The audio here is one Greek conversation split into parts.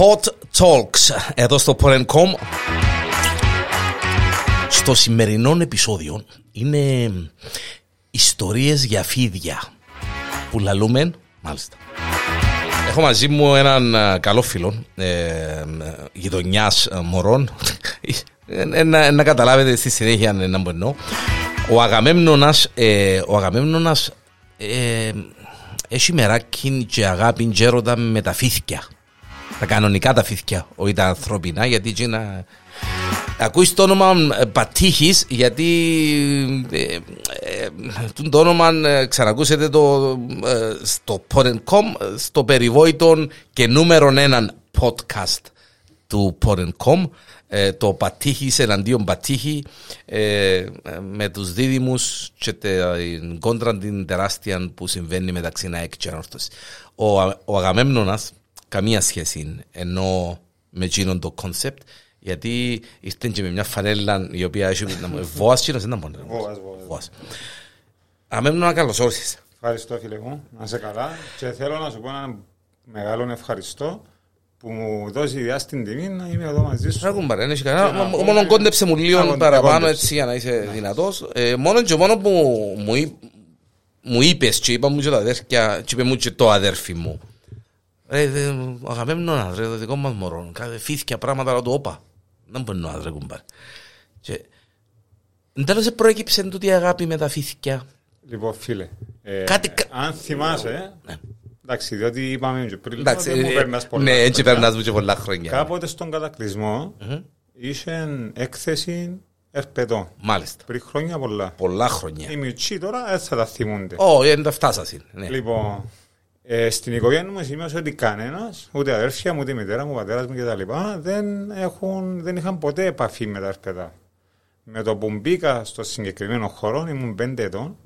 Pod Talks εδώ στο Porencom. Στο σημερινό επεισόδιο είναι ιστορίες για φίδια που λαλούμε, μάλιστα. Έχω μαζί μου έναν ε, καλό φίλο ε, γειτονιάς ε, μωρών ε, να, να καταλάβετε στη συνέχεια να μου εννοώ. Ο Αγαμέμνονας, ε, ο Αγαμέμνονας ε, έχει μεράκι και αγάπη και έρωτα με τα φύθια. Τα κανονικά τα φύθια, όχι τα ανθρώπινα, γιατί και να... Ακούεις το όνομα ε, Πατήχης γιατί ε, ε, το όνομα ε, ξανακούσετε το στο Porencom στο περιβόητο και νούμερο έναν podcast του Porencom το Πατήχης εναντίον Πατήχη με τους δίδυμους και την κόντρα την τεράστια που συμβαίνει μεταξύ ΝΑΕΚ και Ανόρθωση. Ο, ο Αγαμέμνονας καμία σχέση ενώ με εκείνον το κόνσεπτ γιατί ήρθε και με μια φανέλα η οποία έχει βόας και να δεν μπορεί. Βόας. Αγαμέμνονα καλώς όρισες. Ευχαριστώ φίλε μου, να είσαι καλά και θέλω να σου πω ένα μεγάλο ευχαριστώ που μου δώσει διά στην τιμή να είμαι εδώ μαζί σου. Έχουν παρέ, έχει κανένα. Μόνο κόντεψε μου λίγο παραπάνω έτσι για να είσαι δυνατός. Ε, μόνο και μόνο που μου, μου είπες και είπα μου και τα αδέρφια και είπε μου και το αδέρφι μου Ρε, ο Αγαμέμνονας, ρε, το δικό μας μωρό. Κάθε φύθηκια πράγματα, αλλά το όπα. Δεν μπορεί να ρε κουμπάρ. Και... Τέλος σε προέκυψε τούτη η αγάπη με τα φύθηκια. Λοιπόν, φίλε, ε, Κάτι... αν θυμάσαι, ναι. εντάξει, διότι είπαμε και πριν, εντάξει, μου περνάς πολλά Ναι, έτσι περνάς μου και πολλά χρόνια. Κάποτε στον κατακλυσμό mm-hmm. είχε έκθεση ερπετό. Μάλιστα. Πριν χρόνια πολλά. Πολλά χρόνια. Οι μητσοί τώρα δεν θα τα θυμούνται. Όχι, δεν τα φτάσασαι. Ναι. Λοιπόν, ε, στην οικογένεια μου σημείωσε ότι κανένας, ούτε αδέρφια μου, ούτε η μητέρα μου, ο πατέρας μου κτλ. Δεν, έχουν, δεν είχαν ποτέ επαφή με τα αρπετά. Με το που μπήκα στο συγκεκριμένο χώρο, ήμουν πέντε ετών,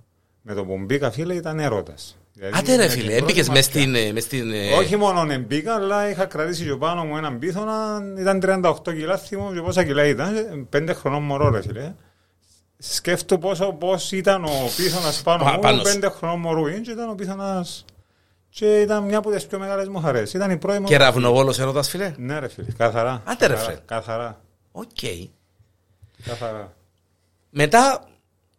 με το που μπήκα φίλε ήταν έρωτας. Δηλαδή, Άτε ρε φίλε, έμπηκες μες στην, ε, μες στην... Ε, Όχι μόνο μπήκα, αλλά είχα κρατήσει και πάνω μου έναν πίθωνα, ήταν 38 κιλά, θυμώ και πόσα κιλά ήταν, πέντε χρονών μωρό ρε φίλε. Σκέφτομαι πόσο, πώς ήταν ο πίθωνας πάνω μου, πέντε χρονών μωρού, και ήταν ο πίθωνας και ήταν μια από τις πιο μεγάλες μου χαρές. Ήταν η πρώτη μου. Κεραυνοβόλος έρωτας, φίλε; Ναι, ρε φίλε, καθαρά. Άντε, ρε φίλε. Καθαρά. Οκ. Καθαρά. Μετά,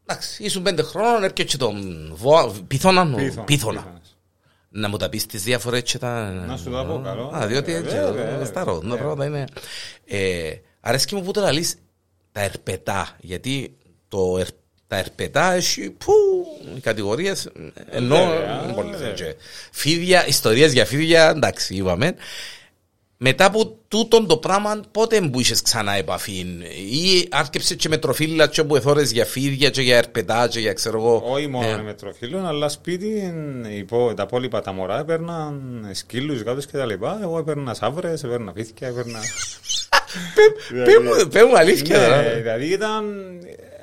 εντάξει, ήσουν πέντε χρόνων, έρχεται τον πίθωνα. Πίθωνα. Να μου τα πεις τις διάφορες έτσι τα. Να σου τα πω καλό. Α, διότι έτσι. Στα ρόδια. Τα πράγματα είναι. Ε, αρέσκει μου που το λαλεί τα ερπετά. Γιατί το ερπετά τα ερπετά έχει που οι κατηγορίες ενώ φίδια, ιστορίες για φίδια, εντάξει, είπαμε. Μετά από τούτον το πράγμα, πότε που είσαι ξανά επαφή, ή άρκεψε και με τροφίλα και όπου εθώρες για φίδια και για ερπετά και για ξέρω εγώ. Όχι μόνο ε. με τροφίλα, αλλά σπίτι υπό, τα υπόλοιπα τα μωρά έπαιρναν σκύλους, γάτους και τα λοιπά. Εγώ έπαιρνα σαύρες, έπαιρνα φίδια, έπαιρνα... Πέ μου αλήθεια. Ναι, δηλαδή ήταν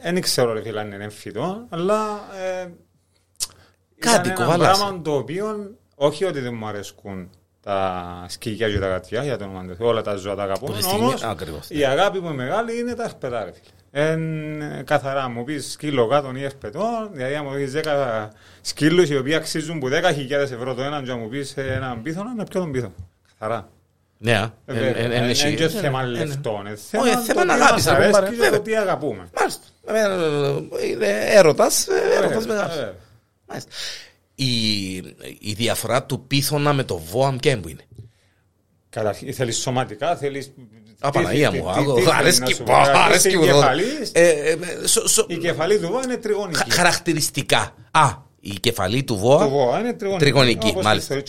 δεν ξέρω ρε φίλε αν είναι εμφυτό, αλλά ε, Κάτι ήταν ένα πράγμα το οποίο όχι ότι δεν μου αρέσκουν τα σκυλιά και τα γατιά, για το όνομα του όλα τα ζώα τα αγαπώ. Όμω η ναι. αγάπη μου μεγάλη είναι τα εσπετά, ρε φίλε. Εν, καθαρά μου πει σκύλο γάτων ή εσπετών, δηλαδή αν μου πει 10 σκύλου οι οποίοι αξίζουν που 10.000 ευρώ το έναν, και μου πει έναν πίθο, να πιω τον πίθο. Καθαρά. Ναι, είναι και θέμα λεφτών. Όχι, θέμα αγάπης. Αρέσκει και το τι αγαπούμε. Μάλιστα. Είναι έρωτας, έρωτας μεγάλος. Η διαφορά του πίθωνα με το βόαμ και που είναι; Καταρχήν, θέλεις σωματικά, θέλεις... Απαναγία μου, αρέσκει μου. Η κεφαλή του βόα είναι τριγωνική. Χαρακτηριστικά. Α, η κεφαλή του βόα είναι τριγωνική. Μάλιστα.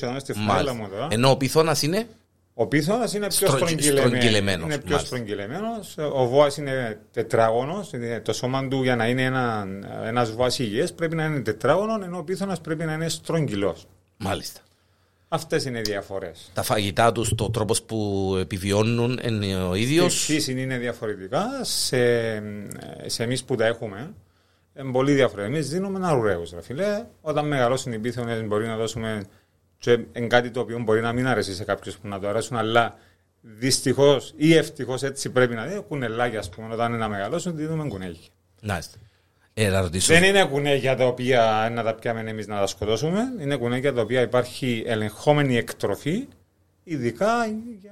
Ενώ ο πίθωνας είναι... Ο πίθωνας είναι πιο στρογγυλεμένος. Είναι πιο στρογγυλεμένος. Ο βόα είναι τετράγωνος. Το σώμα του για να είναι ένα ένας βόα υγιές πρέπει να είναι τετράγωνο, ενώ ο πίθωνας πρέπει να είναι στρογγυλός. Μάλιστα. Αυτές είναι οι διαφορές. Τα φαγητά τους, το τρόπος που επιβιώνουν είναι ο ίδιος. Η είναι διαφορετικά. Σε, σε εμείς που τα έχουμε, είναι πολύ διαφορετικά. Εμείς δίνουμε ένα φίλε. Όταν μεγαλώσουν οι πίθονε, μπορεί να δώσουμε και είναι κάτι το οποίο μπορεί να μην αρέσει σε κάποιους που να το αρέσουν, αλλά δυστυχώς ή ευτυχώς έτσι πρέπει να δει. Κουνελάκια, ας πούμε, όταν είναι να μεγαλώσουν, δίνουμε κουνέλια. Ε, Δεν είναι κουνέλια τα οποία να τα πιάμε εμείς να τα σκοτώσουμε. Είναι κουνέλια τα οποία υπάρχει ελεγχόμενη εκτροφή ειδικά για.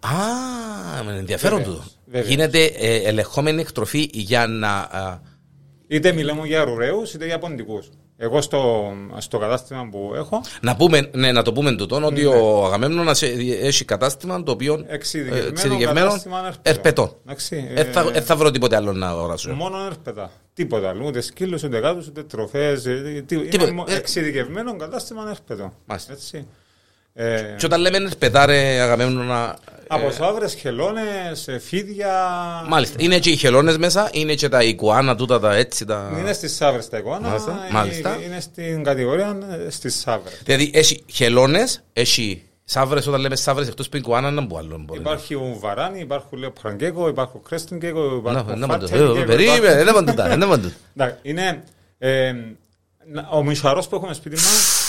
Α, με ενδιαφέρον του. Γίνεται ε, ελεγχόμενη εκτροφή για να. Είτε μιλάμε για ρουρέους είτε για ποντικούς. Εγώ στο, στο κατάστημα που έχω. Να, πούμε, ναι, να το πούμε τούτο, ναι. ότι ο Αγαμέμνονας έχει κατάστημα το οποίο εξειδικευμένο ερπετών. Δεν θα, ε, θα βρω τίποτε άλλο να αγοράσω. Μόνο ερπετά. Τίποτα άλλο. Ούτε σκύλος, ούτε κάτω, ούτε τροφές. Ε, είναι ε, εξειδικευμένο κατάστημα ερπετών. Έτσι. Ε, και όταν λέμε πετάρε αγαμέμνονα... Από σάβρε, χελώνες, φίδια. Μάλιστα. Είναι και οι χελώνες μέσα, είναι και τα οικουάνα τούτα τα έτσι. Τα... Είναι στις σάβρε τα οικουάνα. Μάλιστα. Μάλιστα. Είναι στην κατηγορία στις σάβρε. Δηλαδή έχει χελώνες, έχει Σάβρες, όταν λέμε σάβρες εκτός που οικουάνα, να μπω άλλο. Υπάρχει ο Βαράνι, υπάρχει ο Πραγκέκο, υπάρχει ο Κρέστινγκέκο, υπάρχει ο Φάτσεκο. Περίμενε, δεν παντού. Είναι ο μισαρό που έχουμε σπίτι μας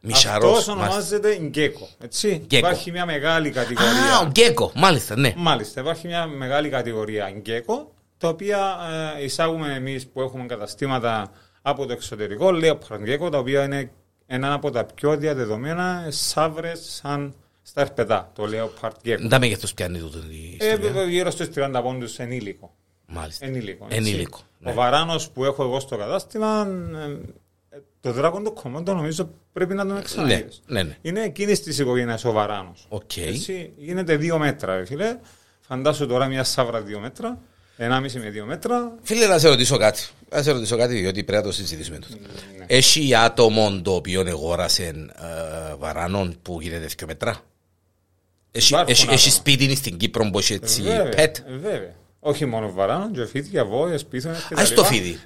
Μισαρός. Αυτός ονομάζεται γκέκο. Έτσι. Γκέκο. Υπάρχει μια μεγάλη κατηγορία. Α, γκέκο, μάλιστα, ναι. Μάλιστα, υπάρχει μια μεγάλη κατηγορία γκέκο, τα οποία ε, εισάγουμε εμείς που έχουμε καταστήματα από το εξωτερικό, λέω γκέκο, τα οποία είναι ένα από τα πιο διαδεδομένα σαύρες σαν στα ερπετά, το λέω γκέκο. Τι μέγεθος πιάνει τούτο ε, Γύρω στους 30 πόντους ενήλικο. Μάλιστα. Ενήλικο. ενήλικο ναι. Ο βαράνος που έχω εγώ στο κατάστημα ε, το Dragon το Commando νομίζω πρέπει να τον εξαναγείς. Ναι, ναι, ναι. Είναι εκείνης της οικογένειας ο Βαράνος. Okay. γίνεται δύο μέτρα, φίλε. Φαντάσου τώρα μια σαύρα δύο μέτρα. Ενάμιση με δύο μέτρα. Φίλε, να σε ρωτήσω κάτι. Να σε ρωτήσω κάτι, διότι πρέπει να το συζητήσουμε. Ναι. Έχει άτομο το οποίο αγόρασε ε, βαράνων που γίνεται δύο μέτρα; Έχει, έχει, έχει σπίτι στην Κύπρο που έχει έτσι βέβαια, pet; Βέβαια. Όχι μόνο βαράνων, και φίδια, βόηες, πίθονες Α, στο φίδι.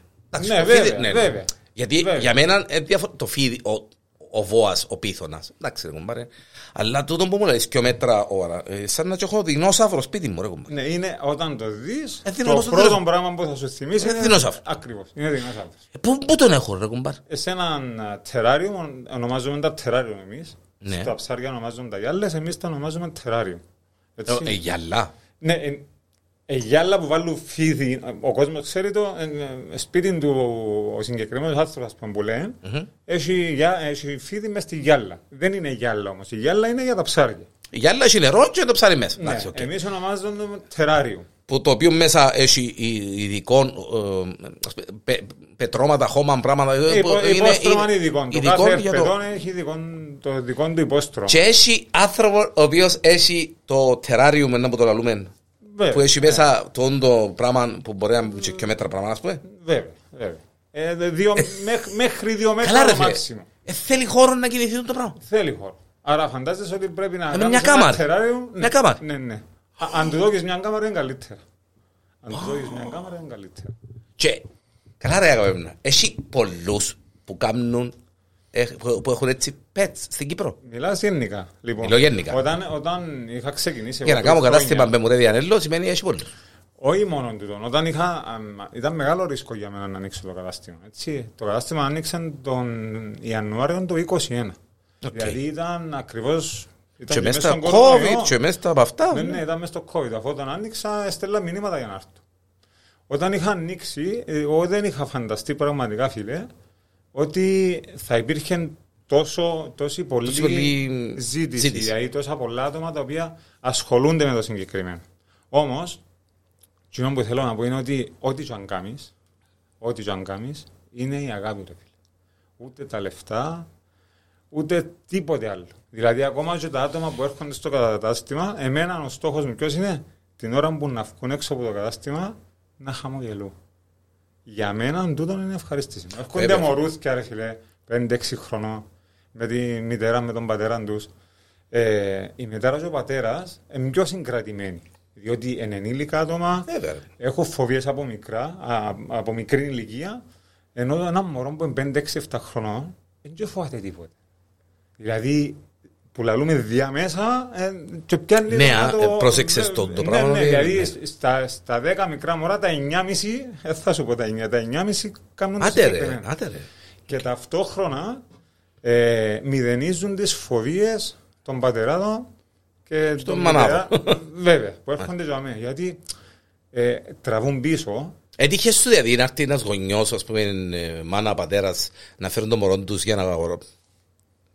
Ναι, βέβαια, ναι, ναι. βέβαια. Γιατί Βέβαια. για μένα ε, το φίδι, ο, ο βόας, ο πίθωνας. Εντάξει, ρε κουμπάρε. Αλλά τούτο που μου λέει, και μέτρα ώρα, ε, σαν να έχω δεινόσαυρο σπίτι μου, ρε κουμπάρε. Ναι, είναι όταν το δεις, ε, το πρώτο το πράγμα που θα σου θυμίσει είναι δεινόσαυρο. Ακριβώς. Είναι δεινόσαυρος. Ε, πού, πού τον έχω, ρε κουμπάρε; Σε έναν τεράριο, ονομάζουμε τα τεράριο εμείς. Ναι. Στα ψάρια ονομάζουμε τα γυάλες, εμείς τα ονομάζουμε τεράριο. Ε, ε, γυαλά. Ναι, ε, γυάλα που βάλουν φίδι, ο κόσμος ξέρει το, ε, ε, σπίτι του ο συγκεκριμένος άνθρωπος που λένε, mm-hmm. έχει, έχει φίδι μέσα στη γυάλα. Δεν είναι γυάλα όμως. Η γυάλα είναι για τα ψάρια. Η γυάλα έχει νερό και το ψάρι μέσα. Ναι, okay. Εμείς ονομάζουμε το τεράριο. Που το οποίο μέσα έχει ειδικών ε, πε, πετρώματα, χώμα, πράγματα. Ε, υπό, είναι, υπόστρωμα είναι ειδικών. Το κάθε ερπετόν το... έχει ειδικών, το δικό του υπόστρωμα. Και έχει άνθρωπο ο οποίος έχει το τεράριο, με που το λαλούμε. Βέβαια, που έχει μέσα το όντο πράγμα που μπορεί να μπει και μέτρα πράγμα, ας πούμε. Βέβαια, βέβαια. Ε, δύο, μέχρι δύο μέτρα το μάξιμο. Ε, θέλει χώρο να κινηθεί το πράγμα. Θέλει χώρο. Άρα φαντάζεσαι ότι πρέπει να κάνεις μια κάμαρα. Τεράριο, μια κάμαρα. Ναι, ναι. Αν του δώσεις μια κάμαρα είναι καλύτερα. Αν του δώσεις μια κάμαρα είναι καλύτερα. Και, καλά ρε αγαπημένα, έχει πολλούς που κάνουν που έχουν έτσι pets στην Κύπρο. Μιλάς γενικά. Λοιπόν, Μιλώ γενικά. Όταν, όταν είχα ξεκινήσει... Για να κάνω κατάστημα με μουρέ διανέλο σημαίνει έχει πολύ. Όχι μόνο τούτο. Όταν είχα, ήταν μεγάλο ρίσκο για μένα να ανοίξω το κατάστημα. Έτσι, το κατάστημα άνοιξε τον Ιανουάριο του 2021. Okay. Δηλαδή ήταν ακριβώ. Και μέσα στα COVID, και μέσα από αυτά. Ναι, ναι, ήταν μέσα στο COVID. Αφού όταν άνοιξα, έστελα μηνύματα για να έρθω. Όταν είχα ανοίξει, εγώ δεν είχα φανταστεί πραγματικά, φίλε, ότι θα υπήρχε τόσο, τόση πολύ, πολύ ζήτηση, ζήτηση, δηλαδή τόσα πολλά άτομα τα οποία ασχολούνται με το συγκεκριμένο. Όμως, το που θέλω να πω είναι ότι ό,τι και αν κάνεις, ό,τι και αν κάνεις, είναι η αγάπη του φίλε. Ούτε τα λεφτά, ούτε τίποτε άλλο. Δηλαδή, ακόμα και τα άτομα που έρχονται στο κατάστημα, εμένα ο στόχος μου ποιος είναι, την ώρα που να βγουν έξω από το κατάστημα, να χαμογελούν. Για μένα τούτο είναι ευχαρίστηση. Έρχονται μωρούθια ρε φίλε, 5-6 χρονών, με τη μητέρα, με τον πατέρα τους. Ε, η μητέρα και ο πατέρας είναι πιο συγκρατημένοι. Διότι είναι ενήλικα άτομα, έχουν φοβίες από, μικρά, από μικρή ηλικία, ενώ ένα μωρό που είναι 5-6-7 χρονών δεν φοβάται τίποτα. Δηλαδή που λαλούμε διαμέσα ε, και πιάνει ναι, το... Ναι, πρόσεξες το, το ναι, πράγμα. Ναι, ναι, δηλαδή στα, στα 10 μικρά μωρά τα 9,5, δεν θα σου πω τα 9, τα 9,5 κάνουν άτε ρε, άτε ρε. Και ταυτόχρονα ε, μηδενίζουν τις φοβίες των πατεράδων και στον μανάδο. Βέβαια, που έρχονται για μένα. Γιατί ε, τραβούν πίσω. Έτυχε σου δηλαδή να έρθει ένας γονιός, ας πούμε, ε, μάνα, πατέρας, να φέρουν το μωρό τους για να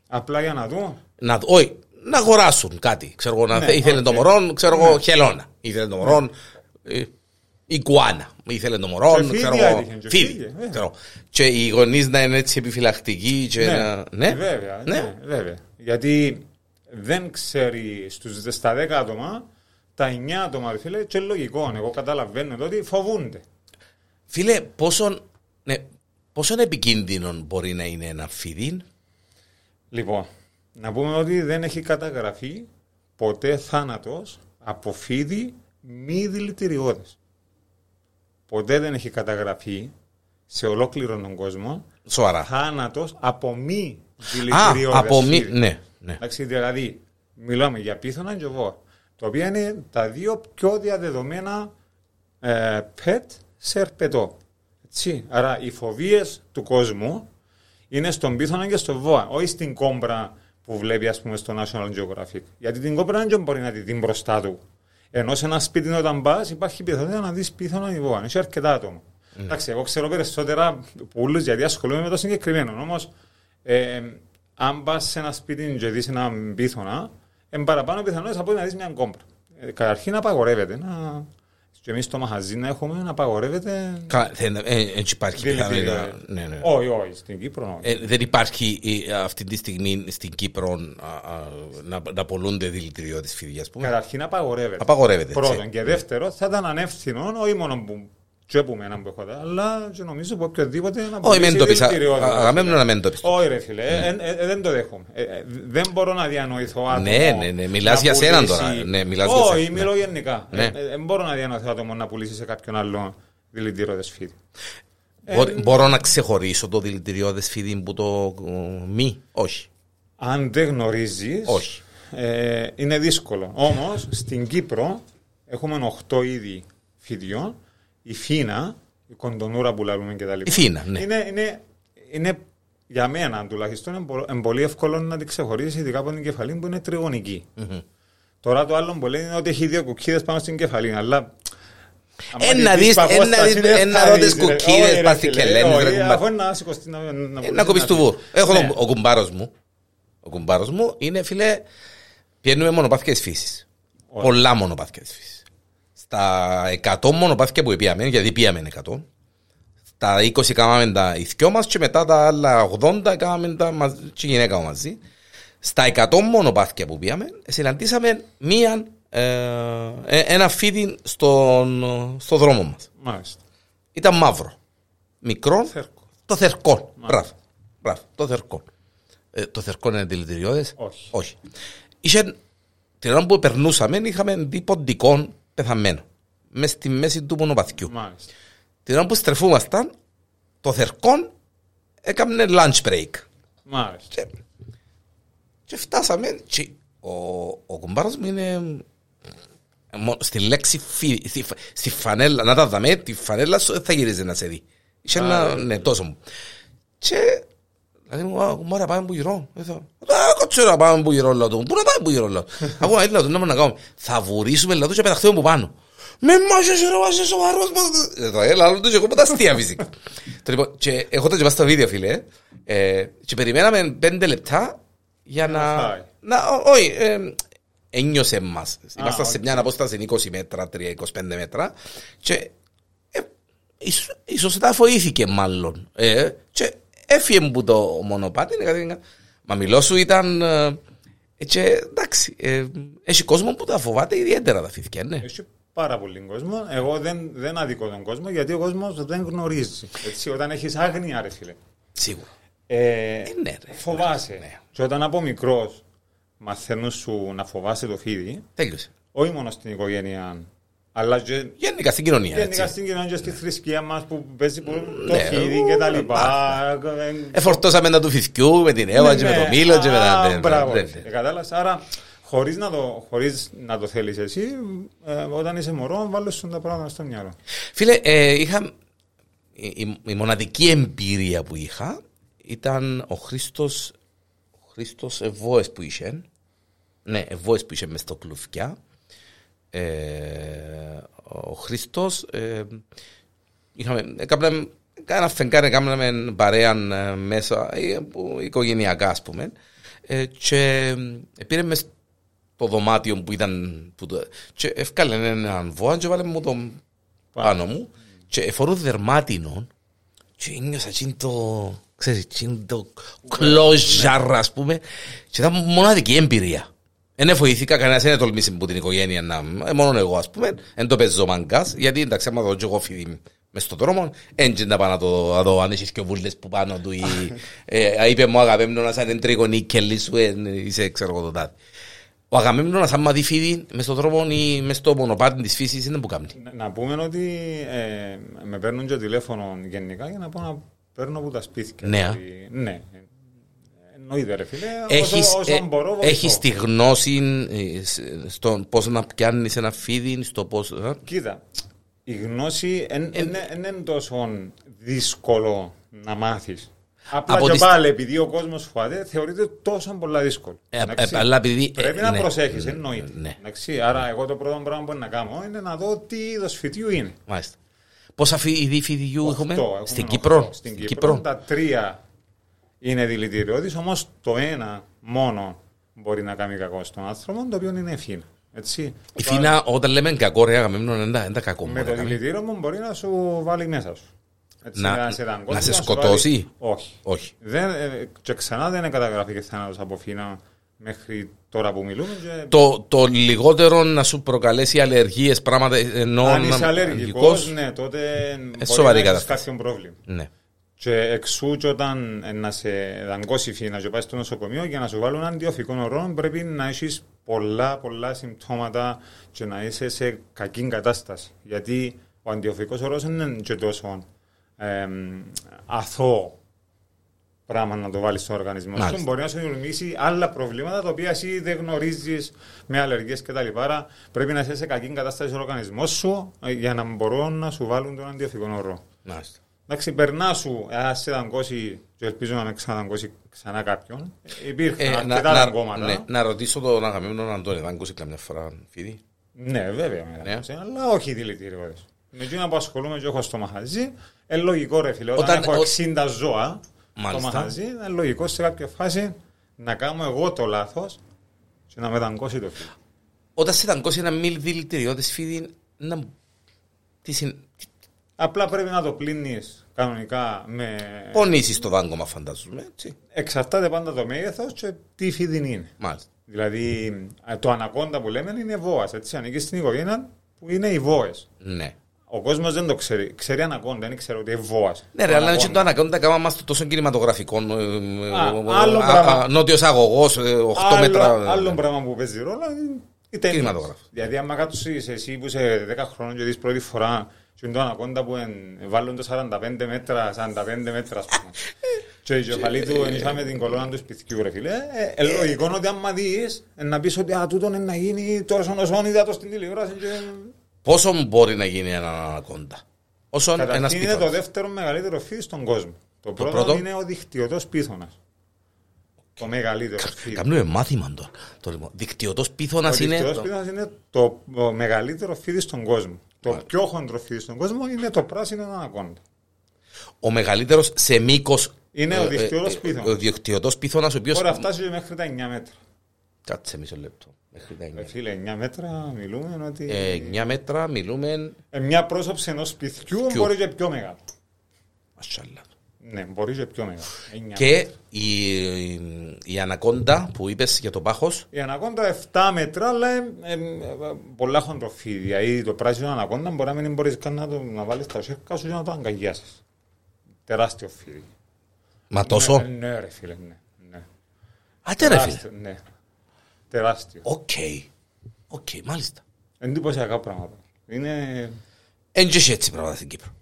Απλά για να δω. Να, όχι, να αγοράσουν κάτι. Ξέρω, να, ναι, ήθελε okay. το μωρό, ξέρω εγώ, ναι. χελώνα. Ήθελε το μωρό, ναι. Ικουάνα. Ήθελε το μωρό, ξέρω εγώ. Φίδι. Και οι γονείς να είναι έτσι επιφυλακτικοί. Και ναι, να... ναι. Βέβαια, ναι. ναι. βέβαια. Γιατί δεν ξέρει στους, στα 10 άτομα, τα 9 άτομα, φίλε, και λογικό. Εγώ καταλαβαίνω ότι φοβούνται. Φίλε, πόσο, ναι, πόσο επικίνδυνο μπορεί να είναι ένα φίδι. Λοιπόν, να πούμε ότι δεν έχει καταγραφεί ποτέ θάνατος από φίδι μη δηλητηριώδες. Ποτέ δεν έχει καταγραφεί σε ολόκληρο τον κόσμο Σοβαρά. θάνατος από μη δηλητηριώδες από μη, ναι, ναι. Εντάξει, δηλαδή, μιλάμε για πίθωνα και βό, τα οποία είναι τα δύο πιο διαδεδομένα ε, πετ σε ερπετό. Έτσι. Άρα οι φοβίες του κόσμου είναι στον πίθωνα και στο βόα, όχι στην κόμπρα που βλέπει ας πούμε στο National Geographic. Γιατί την κόμπρα δεν μπορεί να τη δει μπροστά του. Ενώ σε ένα σπίτι όταν πας υπάρχει πιθανότητα να δεις πίθωνα ή βόα. Έχει αρκετά άτομα. Mm. Εντάξει, εγώ ξέρω περισσότερα πολλού γιατί ασχολούμαι με το συγκεκριμένο. Όμως, ε, αν πας σε ένα σπίτι και δεις ένα πίθωνα, είναι παραπάνω πιθανότητες από να δεις μια κόμπρα. Ε, καταρχήν απαγορεύεται να και εμείς το μαχαζί να έχουμε να απαγορεύεται. Έτσι υπάρχει πιθανότητα. Ναι, ναι. Όχι, όχι, στην Κύπρο. Ε, δεν υπάρχει αυτή τη στιγμή στην Κύπρο να, να πολλούνται δηλητηριώδεις φίδια. Καταρχήν απαγορεύεται. Απαγορεύεται. Πρώτον. Και δεύτερο, θα ήταν ανεύθυνο, όχι μόνο που και από μένα που έχω αλλά και νομίζω από οποιοδήποτε να μπορεί να πεις. Αγαμένου να μην το πεις. Όχι ρε φίλε, ναι. ε, ε, δεν το δέχομαι. Ε, δεν μπορώ να διανοηθώ άτομο. Ναι, ναι, ναι, μιλάς για σένα τώρα. Ναι, Όχι, μιλώ γενικά. Δεν μπορώ να διανοηθώ άτομο να πουλήσει σε κάποιον άλλο δηλητηριώδε φίδι. Μπορώ να ξεχωρίσω το δηλητηριώδε φίδι που το μη, όχι. Αν δεν γνωρίζεις, όχι. είναι δύσκολο. Όμως στην Κύπρο έχουμε 8 είδη φιδιών η φίνα, η κοντονούρα που λέμε και τα λοιπά. Η φίνα, ναι. Είναι, είναι, είναι για μένα τουλάχιστον είναι πολύ εύκολο να την ξεχωρίσει, ειδικά από την κεφαλή που είναι τριγωνική. Mm-hmm. Τώρα το άλλο που λέει είναι ότι έχει δύο κουκκίδες πάνω στην κεφαλή, αλλά. Ένα δεις, ένα δω τις κουκκίδες πάνω στην κελένης. Αφού να σηκωστεί να Να κοπείς του βούρ. Έχω ναι. ο κουμπάρος μου. Ο κουμπάρος μου είναι φίλε, πιένουμε μονοπάθηκες της φύσης. Πολλά μονοπάθηκες της φύσης στα 100 μονοπάθηκια που πήγαμε, γιατί πήγαμε 100, στα 20 κάναμε τα ηθιό μας και μετά τα άλλα 80 κάναμε τα και η γυναίκα μαζί. Στα 100 μονοπάθηκια που πήγαμε, συναντήσαμε μία, ε, ε, ένα φίδι στον, στο δρόμο μας. Μάλιστα. Ήταν μαύρο. Μικρό. Θερκό. Το θερκό. Μπράβο. Μπράβο. Το θερκό. Ε, το θερκό είναι δηλητηριώδες; Όχι. Όχι. Είχε, την ώρα που περνούσαμε είχαμε δει ποντικών πεθαμένο. Μες στη μέση του μονοπαθιού. Μάλιστα. Την ώρα που στρεφούμασταν, το θερκόν έκανε lunch break. Μάλιστα. Και, και φτάσαμε. Και ο, ο κουμπάρος μου είναι στη λέξη φι, στη, στη, φανέλα, να τα δαμε, τη φανέλα σου θα γυρίζει να σε δει. Είχε ένα, ναι, τόσο μου. Και Δηλαδή μου, μάρα πάμε που γυρώ. Κότσο να πάμε που γυρώ λατού. Πού να πάμε που γυρώ λατού. Ακόμα έτσι λατού να κάνουμε. Θα βουρήσουμε λατού και πεταχθούμε από πάνω. Με μάσες ρε μάσες σοβαρός. Το έλα άλλο τους και εγώ τα αστεία φυσικά. Και έχω τα και στα βίντεο φίλε. Και περιμέναμε πέντε λεπτά για να... Όχι, ένιωσε μας. Ήμασταν σε μια απόσταση 20 μέτρα, 3-25 μέτρα και ίσως τα φοήθηκε μάλλον. Και έφυγε μου το μονοπάτι. Μα μιλώ σου ήταν. Έτσι, ε, εντάξει, ε, έχει κόσμο που τα φοβάται ιδιαίτερα τα φύθηκε, ναι. Έχει πάρα πολύ κόσμο. Εγώ δεν, δεν αδικώ τον κόσμο γιατί ο κόσμος δεν γνωρίζει. Έτσι, όταν έχεις άγνοια, ρε φίλε. Σίγουρα. Ε, ε, ναι, ρε, φοβάσαι. Ναι. Και όταν από μικρός μαθαίνουν σου να φοβάσαι το φίδι. Τέλειωσε. Όχι μόνο στην οικογένεια αλλά και... Γενικά στην κοινωνία. Γενικά στην κοινωνία και στη θρησκεία μας που παίζει που το ναι, φίδι και τα λοιπά. Εφορτώσαμε τα του φυθκιού με την Εύα και με το Μήλο και με τα. Μπράβο. Κατάλαβες. Άρα χωρίς να το, χωρίς να το θέλεις εσύ, ε, όταν είσαι μωρό, βάλει σου τα πράγματα στο μυαλό. Φίλε, ε, είχα. Η, η, η, μοναδική εμπειρία που είχα ήταν ο Χρήστο. Ο Χρήστος Ευώε που είχε. Ναι, Ευώε που είχε μες στο κλουφιά ε, ο Χριστός ε, είχαμε, έκαναμε κάνα φεγγάρι, έκαναμε παρέα ε, μέσα, οικογενειακά ας πούμε και πήρε μες το δωμάτιο που ήταν. Που το... Και έφκαλε έναν βόαν και βάλε μου τον πάνω μου και εφορώ δερμάτινο και ένιωσα τσιν το, ξέρεις, τσιν το closure ας πούμε και ήταν μοναδική εμπειρία. Δεν βοηθήκα κανένας, δεν τολμήσει από την οικογένεια να, ε, μόνο εγώ ας πούμε, δεν το παίζω μαγκάς, γιατί εντάξει άμα δω και εγώ φίδι μες στον δρόμο, έτσι να πάω να το δω αν έχεις και βούλτες που πάνω του ή ε, είπε μου αγαπέμνονας αν είναι τρίγωνη και λύσου, ε, είσαι ξέρω εγώ το τάδι. Ο Αγαμέμνονας άμα δει φίδι μες στον δρόμο ή μες στο μονοπάτι της φύσης είναι που κάνει. Να πούμε ότι ε, με παίρνουν και τηλέφωνο γενικά για να πω να παίρνω από τα σπίτια. Ναι. Ναι. Εννοείται ρε φίλε, έχεις, όσο, όσο ε, μπορώ βοηθώ. Έχεις τη γνώση ε, στο πώς να πιάνεις ένα φίδι, στο πώς... Ε; Κοίτα, η γνώση δεν είναι τόσο δύσκολο να μάθεις. Απλά από και τις... πάλι, επειδή ο κόσμος φοβάται, θεωρείται τόσο πολλά δύσκολο. Ε, ε, αλλά επειδή, Πρέπει ε, να ναι, προσέχεις, εννοείται. Ναι. Άρα, εγώ το πρώτο πράγμα που είναι να κάνω είναι να δω τι είδος φοιτιού είναι. Μάλιστα. Πόσα είδη φοιτιού έχουμε, έχουμε στην Κύπρο; Στην Κύπρο, Κύπρο; τα τρία είναι δηλητηριώδης, όμως το ένα μόνο μπορεί να κάνει κακό στον άνθρωπο, το οποίο είναι ευθύνα. Έτσι. Η φίνα, όταν λέμε κακό, ρε, είναι τα κακό. Με το δηλητήριο μου μπορεί να σου βάλει μέσα σου. Έτσι, να, να, σε, να σε σκοτώσει; Όχι. Όχι. Δεν, ε, και ξανά δεν είναι καταγραφή θάνατος από φίνα μέχρι τώρα που μιλούμε. Και... Το, το λιγότερο να σου προκαλέσει αλλεργίες, πράγματα ενώ. Αν είσαι αλλεργικός, ναι, τότε ε, μπορεί να έχεις κάποιο πρόβλημα. Ναι. Και εξού και όταν να σε δαγκώσει φίνα και πάει στο νοσοκομείο για να σου βάλουν αντιοφικό ορό πρέπει να έχεις πολλά πολλά συμπτώματα και να είσαι σε κακή κατάσταση. Γιατί ο αντιοφικός ορός δεν είναι και τόσο ε, αθώο πράγμα να το βάλεις στον οργανισμό σου. Μπορεί να σου δημιουργήσει άλλα προβλήματα τα οποία εσύ δεν γνωρίζεις με αλλεργίες κτλ. Πρέπει να είσαι σε κακή κατάσταση στον οργανισμό σου ε, για να μπορούν να σου βάλουν τον αντιοφικό ορό. Εντάξει, περνά σου, αν σε δαγκώσει, και ελπίζω να με ξαναδαγκώσει ξανά κάποιον. Υπήρχαν ε, αρκετά να, δαγκώματα. Ναι, να ρωτήσω τον αγαπημένο αν τον δαγκώσει καμιά φορά, φίλοι. Ναι, βέβαια, ναι. αλλά όχι δηλητήριο. Με εκείνα που ασχολούμαι και έχω στο μαχαζί, είναι λογικό ρε φίλε. Όταν, Όταν έχω 60 ζώα στο μαχαζί, είναι λογικό σε κάποια φάση να κάνω εγώ το λάθος και να με δαγκώσει το φίλο. Όταν σε δαγκώσει ένα μίλ δηλητηριώτη φίδι, να... τι συν... Απλά πρέπει να το πλύνεις κανονικά με. Πονήσεις το δάγκωμα, φαντάζομαι. Έτσι. Εξαρτάται πάντα το μέγεθος και τι φίδι είναι. Μάλιστα. Δηλαδή, το ανακόντα που λέμε είναι βόας. Ανήκει στην οικογένεια που είναι οι βόες. Ναι. Ο κόσμος δεν το ξέρει. Ξέρει ανακόντα, δεν ξέρει ότι είναι βόας. Ναι, ρε, αλλά είναι το ανακόντα κάμα μας τόσο κινηματογραφικό. Νότιος αγωγός, 8 μέτρα. Άλλο πράγμα που παίζει ρόλο είναι η ταινία. Δηλαδή, αν κάτσει εσύ που είσαι 10 χρόνια και δεις πρώτη φορά και το ανακόντα που βάλουν το 45 μέτρα, 45 μέτρα, α πούμε. Και η κεφαλή του ενίσχυα την κολόνα του σπιτιού, ρε φίλε. Ε, λογικό ότι άμα δεις, να πεις ότι α, τούτο είναι να γίνει τώρα στον είδα το στην τηλεόραση Πόσο μπορεί να γίνει ένα ανακόντα. Όσο Καταρχήν είναι το δεύτερο μεγαλύτερο φίδι στον κόσμο. Το, το πρώτο, πρώτο, είναι ο δικτυωτό πίθωνα. Το μεγαλύτερο φίδι. Κάνουμε μάθημα τώρα. Το δικτυωτό πίθωνα είναι. Ο δικτυωτό πίθωνα είναι το μεγαλύτερο φίδι στον κόσμο. Το Άρα. πιο χοντρό φίδι στον κόσμο είναι το πράσινο ανακόντα. Ο μεγαλύτερος σε μήκος. Είναι ο ε, δικτυωτό ε, πίθωνας. Ο δικτυωτό πίθωνας, ο οποίο. Μπορεί να φτάσει μέχρι τα 9 μέτρα. Κάτσε μισό λεπτό. Ε, φίλε, 9 μέτρα μιλούμε ότι... Ε, 9 μέτρα μιλούμε... Ε, μια πρόσωψη ενός σπιτιού Ποιου. μπορεί και πιο μεγάλο. Μασάλα. Ναι, μπορεί και πιο μεγάλο. Και η, η, ανακόντα που είπες για το πάχος... Η ανακόντα 7 μέτρα, αλλά ε, ε, πολλά χοντροφίδια. Ή το πράσινο ανακόντα μπορεί να μην μπορείς καν να, το, να βάλεις τα σιέρκα σου για να το αγκαλιάσεις. Τεράστιο φίδι. Μα τόσο... Ναι, ναι ρε φίλε, ναι. ναι. Άτε ρε φίλε. Ναι. Τεράστιο. OK. OK, μάλιστα. Εντυπωσιακά πράγματα. Είναι... Εν και έτσι πράγματα στην Κύπρο.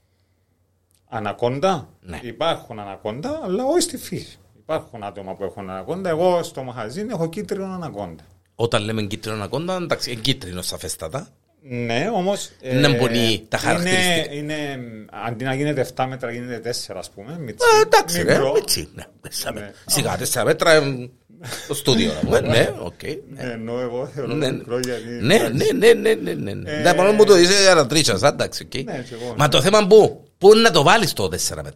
Ανακόντα; Ναι. Υπάρχουν ανακόντα, αλλά όχι στη φύση. Υπάρχουν άτομα που έχουν ανακόντα. Εγώ στο μαχαζίν έχω κίτρινο ανακόντα. Όταν λέμε κίτρινο ανακόντα, εντάξει, είναι κίτρινο σαφέστατα. Ναι, όμως. Ε, είναι πολύ τα χαρακτηριστικά. Είναι, είναι, αντί να γίνεται 7 μέτρα, γίνεται 4, ας πούμε. Μητσί, ε, εντάξει, μικρό. ρε, μητσί, ναι. ναι. Σιγά 4 μέτρα το στούντιο. Ναι, οκ. Ναι, ενώ εγώ θεωρώ ναι, μικρό γιατί... Ναι, ναι, ναι, ναι, ναι, ναι. ναι. μόνο μου το είσαι αρατρίτσας, εντάξει, οκ. Μα το θέμα πού, πού να το βάλεις το 4 μέτρα;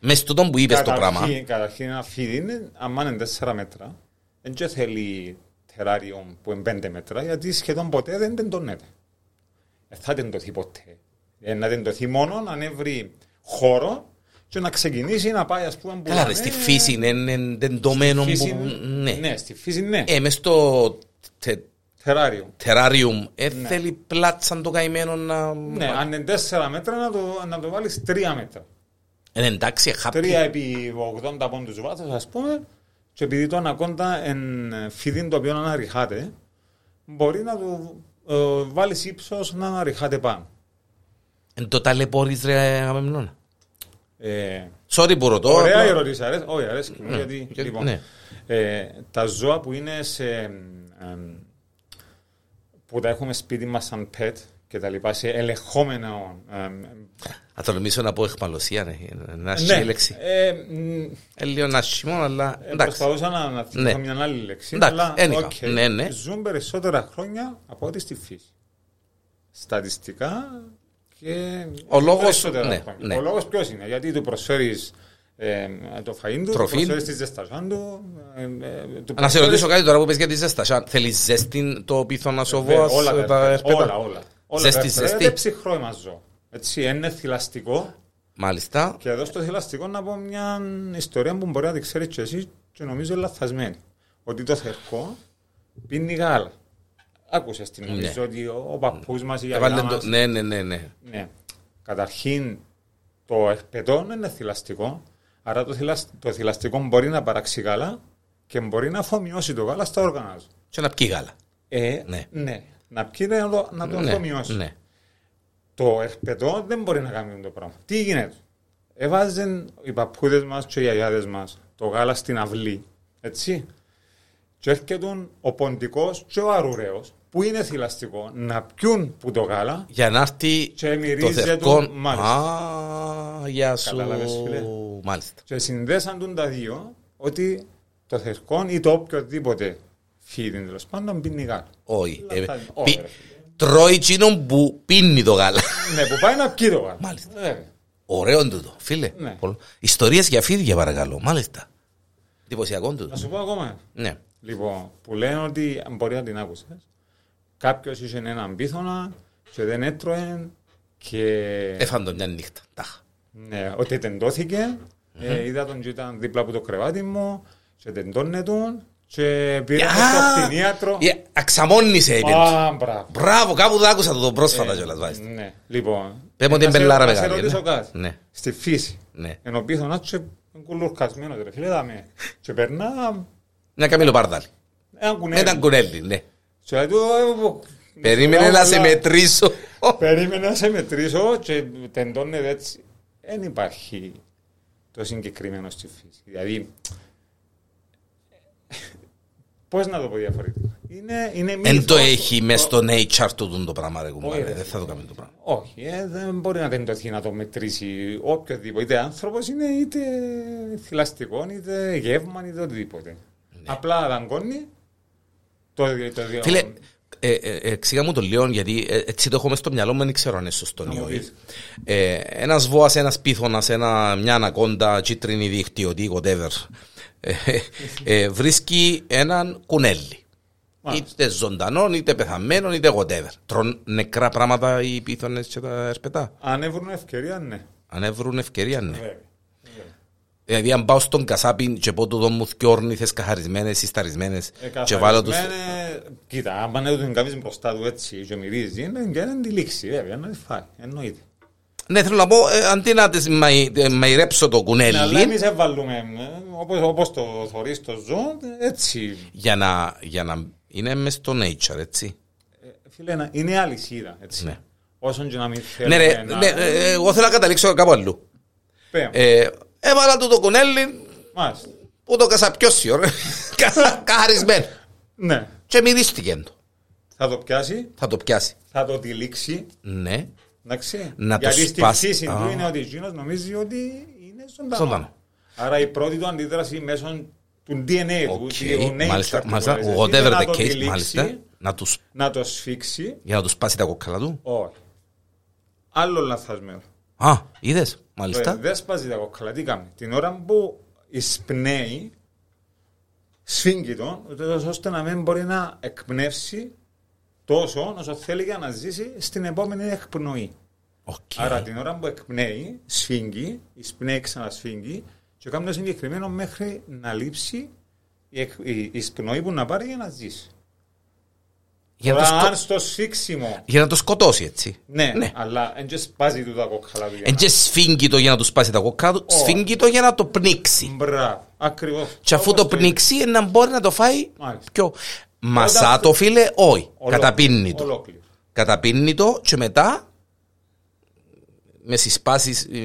Μες στο που είπες το πράγμα. Καταρχήν ένα φίδι είναι, άμα είναι 4 μέτρα, δεν και θέλει τεράριο που είναι 5 μέτρα, γιατί σχεδόν ποτέ δεν τεντώνεται. Δεν θα τεντωθεί ποτέ. Ε, να τεντωθεί μόνο αν βρει χώρο και να ξεκινήσει να πάει ας πούμε... Καλά ρε, στη φύση είναι τεντωμένο που... Ναι. ναι, στη φύση ναι. Ε, μες στο τεράριο. Τεράριουμ. Ε, ναι. θέλει πλάτσα το καημένο να... Ναι, αν είναι 4 μέτρα να το, να το βάλεις 3 μέτρα. Ε, εντάξει, χάπη. 3 επί 80 πόντους βάθος ας πούμε και επειδή το ανακόντα εν φίδιν το οποίο αναρριχάται, μπορεί να το ε, βάλεις ύψος να αναρριχάται πάνω. Εν το ταλαιπωρείς ρε αγαμεμνώνα. Ε, Sorry που ρωτώ. Ωραία η ερώτηση, αρέσει, όχι αρέσει μου, ναι, γιατί λοιπόν, ναι. ε, τα ζώα που είναι σε, ε, που τα έχουμε σπίτι μας σαν pet και τα λοιπά, σε ελεγχόμενο θα το νομίζω να πω εχμαλωσία, ναι. Να ναι. λέξη. Ε, ε, λίγο να μόνο, αλλά ε, εντάξει. Προσπαθούσα να, να ναι. μια άλλη λέξη. Εντάξει, αλλά, okay, ναι, ναι. Ζουν περισσότερα χρόνια από ό,τι στη φύση. Στατιστικά και ο λόγος, ναι, ναι. Ο λόγος ποιος είναι, γιατί του προσφέρεις ε, το φαΐν του, Τροφή. προσφέρεις της ζεστασάν του. Ε, ε, να σε ρωτήσω κάτι τώρα που πες για τη ζεστασάν. Θέλεις ζέστη το πίθο να σοβώ, όλα, όλα, όλα, όλα. Ζέστη, ζέστη. Είναι ψυχρό ζω. Έτσι, είναι θηλαστικό. Μάλιστα. Και εδώ στο θηλαστικό να πω μια ιστορία που μπορεί να τη ξέρεις και εσύ και νομίζω λαθασμένη. Ότι το θερκό πίνει γάλα. Άκουσες την νομίζω ναι. ότι ο, ο παππούς μας η γιαγιά μας... Ναι, ναι, ναι, ναι. ναι. Καταρχήν το εκπετό είναι θηλαστικό. Άρα το, θηλαστικό, το θηλαστικό μπορεί να παράξει γάλα και μπορεί να αφομοιώσει το γάλα στα όργανα του. Και να πιει γάλα. Ε, ναι. ναι. Να πιει να το, να το ναι, αφομοιώσει. Ναι. Το ερπετό δεν μπορεί να κάνει το πράγμα. Τι γίνεται; Έβαζαν οι παππούδες μας και οι αγιάδες μας το γάλα στην αυλή. Έτσι. Και έρχεται ο ποντικός και ο αρουραίος που είναι θηλαστικό να πιούν που το γάλα για να έρθει και μυρίζει το μάλιστα. Α, γεια σου. Μάλιστα. Και συνδέσαν τον τα δύο ότι το θερκόν ή το οποιοδήποτε φίδι τέλος πάντων πίνει γάλα. Όχι τρώει εκείνον που πίνει το γάλα. Ναι, που πάει να πιει το γάλα. Μάλιστα. Ναι. Ωραίο τούτο, φίλε. Ναι. Ιστορίες για φίδια παρακαλώ, μάλιστα. Εντυπωσιακό τούτο. Να σου πω ακόμα. Ναι. Λοιπόν, που λένε ότι μπορεί να την άκουσες. Κάποιος είχε έναν πίθωνα και δεν έτρωε και. Έφαν τον μια νύχτα. Τάχα. Ναι, ότι τεντώθηκε. Mm-hmm. Ε, είδα τον και ήταν δίπλα από το κρεβάτι μου και τεντώνε τον και πήρε στο κτηνίατρο. Αξαμώνησε η Μπράβο, κάπου το άκουσα το πρόσφατα κιόλας. Ναι, λοιπόν. Πέμε ότι είναι μπελάρα μεγάλη. Να σε ρωτήσω κάτι. Ναι. Στη φύση. Ενώ πίσω να είσαι κουλουρκασμένος ρε φίλε δάμε. Και περνά... Μια καμίλο πάρδαλη. Ένα κουνέλι. ναι. Περίμενε να σε μετρήσω. Περίμενε να σε μετρήσω και τεντώνεται έτσι. Δεν υπάρχει το συγκεκριμένο στη φύση. Δηλαδή, Πώς να το πω διαφορετικά. Είναι, είναι Δεν το έχει μέσα στο nature του το πράγμα, ρε κουμπάρε. Δεν θα το κάνει το πράγμα. Όχι, ε, δεν μπορεί να τεντωθεί να το μετρήσει οποιοδήποτε. Είτε άνθρωπος είναι, είτε θηλαστικό, είτε γεύμα, είτε οτιδήποτε. Ναι. Απλά δαγκώνει το, το, Φίλε, ε, ε, εξήγα μου το λίγο γιατί ε, έτσι το έχω μέσα στο μυαλό μου, δεν ξέρω αν είναι σωστό ή όχι. Ε, ένας βόας, ένας πίθωνας, μια ανακόντα, τσίτρινη δίκτυο, τι, whatever ε, ε, βρίσκει έναν κουνέλι. Είτε ζωντανό, είτε πεθαμένο, είτε whatever. Τρων νεκρά πράγματα οι πίθονες και τα ερπετά. Αν έβρουν ευκαιρία, ναι. Αν έβρουν ευκαιρία, ναι. Δηλαδή αν πάω στον κασάπι και πω του δω μου και όρνηθες καθαρισμένες ή σταρισμένες ε, και βάλω τους... Κοίτα, αν πάνε του κάνεις μπροστά του έτσι και μυρίζεις, είναι και να τη λήξει βέβαια, να τη φάει, εννοείται. Ναι, θέλω να πω, ε, αντί να τις μαϊρέψω το κουνέλι... Ναι, αλλά εμείς έβαλουμε, ε, όπως, όπως το θωρείς το ζώο, έτσι... Για να, για να είναι μες στο nature, έτσι. Ε, φίλε, είναι αλυσίδα, έτσι. Ναι. Όσον και να μην θέλουμε ναι, ρε, να... Ναι, ε, εγώ θέλω να καταλήξω κάπου αλλού. Ε, έβαλα του το κουνέλι Μάλιστα. που το κασαπιώσει, ρε. Καθαρισμένο. Ναι. Και μυρίστηκε το. Θα το πιάσει. Θα το πιάσει. Θα το τυλίξει. Ναι. Εντάξει. Να Γιατί στη φύση του είναι ότι εκείνος νομίζει ότι είναι ζωντανό. ζωντανό. Άρα η πρώτη του αντίδραση μέσω του DNA του, του μάλιστα, μάλιστα, whatever the case, μάλιστα, να, τους, να το σφίξει. Για να τους σπάσει τα κόκκαλα του. Όχι. Άλλο λαθασμένο. Α, είδες, μάλιστα. Δεν σπάζει τα κόκκαλα, τι κάνει. Την ώρα που εισπνέει, σφίγγει το, ώστε να μην μπορεί να εκπνεύσει τόσο όσο θέλει για να ζήσει στην επόμενη εκπνοή. Okay. Άρα την ώρα που εκπνέει, σφίγγει, εισπνέει ξανασφίγγει και κάνει το συγκεκριμένο μέχρι να λείψει η, η, η σπνοή που να πάρει για να ζήσει. Για να, σκο... στο σφίξιμο... για να το σκοτώσει έτσι. Ναι, ναι. αλλά δεν σπάζει του τα κόκκαλα του. Δεν σφίγγει το για να του σπάσει τα κόκκαλα του, oh. σφίγγει το για να το πνίξει. Μπράβο, ακριβώς. Και αφού το πνίξει να μπορεί να το φάει Μάλιστα. πιο... Μασά το φίλε, όχι. Καταπίνει το. Καταπίνει το και μετά με συσπάσεις... Ε,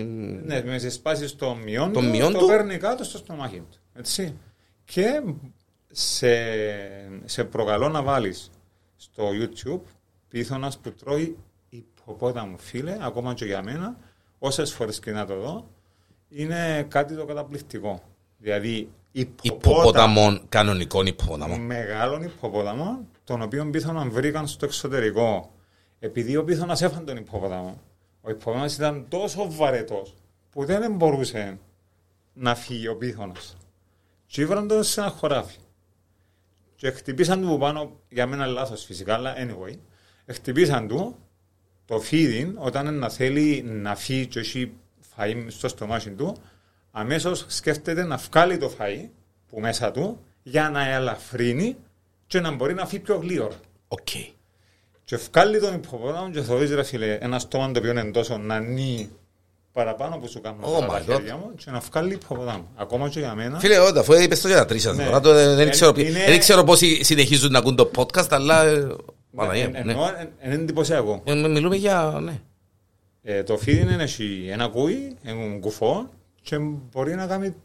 ναι, με συσπάσεις των μειών του, μειών το παίρνει κάτω στο στομάχι του. Έτσι. Και σε, σε προκαλώ να βάλεις στο YouTube πίθωνας που τρώει υποπόταμο φίλε, ακόμα και για μένα, όσες φορές και να το δω, είναι κάτι το καταπληκτικό. Δηλαδή υποπόταμο, κανονικών υποπόταμων. Μεγάλων υποπόταμων, τον οποίο πίθωνα βρήκαν στο εξωτερικό. Επειδή ο πίθωνας έφανε τον υποπόταμο, ο υποπόταμος ήταν τόσο βαρετός που δεν μπορούσε να φύγει ο πίθωνας. Και ήβραν τον σε ένα χωράφι. Και χτυπήσαν του πάνω, για μένα λάθος φυσικά, αλλά anyway, χτυπήσαν του το φίδι όταν να θέλει να φύγει και έχει φαΐ στο στομάχι του, αμέσως σκέφτεται να βγάλει το φαΐ που μέσα του για να ελαφρύνει και να μπορεί να φύγει πιο γλύωρα. Okay. Και βγάλει τον υποπόταμο και θεωρείς ρε φίλε ένα στόμα το οποίο είναι τόσο να νύει παραπάνω που σου κάνουν oh τα χέρια μου και να βγάλει υποποτάμου. Ακόμα και για μένα. Φίλε, όταν αφού είπες το για τα τρεις ναι. τώρα, δεν, ξέρω, είναι... δεν ξέρω πώς συνεχίζουν να ακούν το podcast, αλλά... Είναι εντυπωσιακό. Μιλούμε για... Ναι. Ε, το φίδι είναι ένα κούι, ένα κουφό και μπορεί να κάνει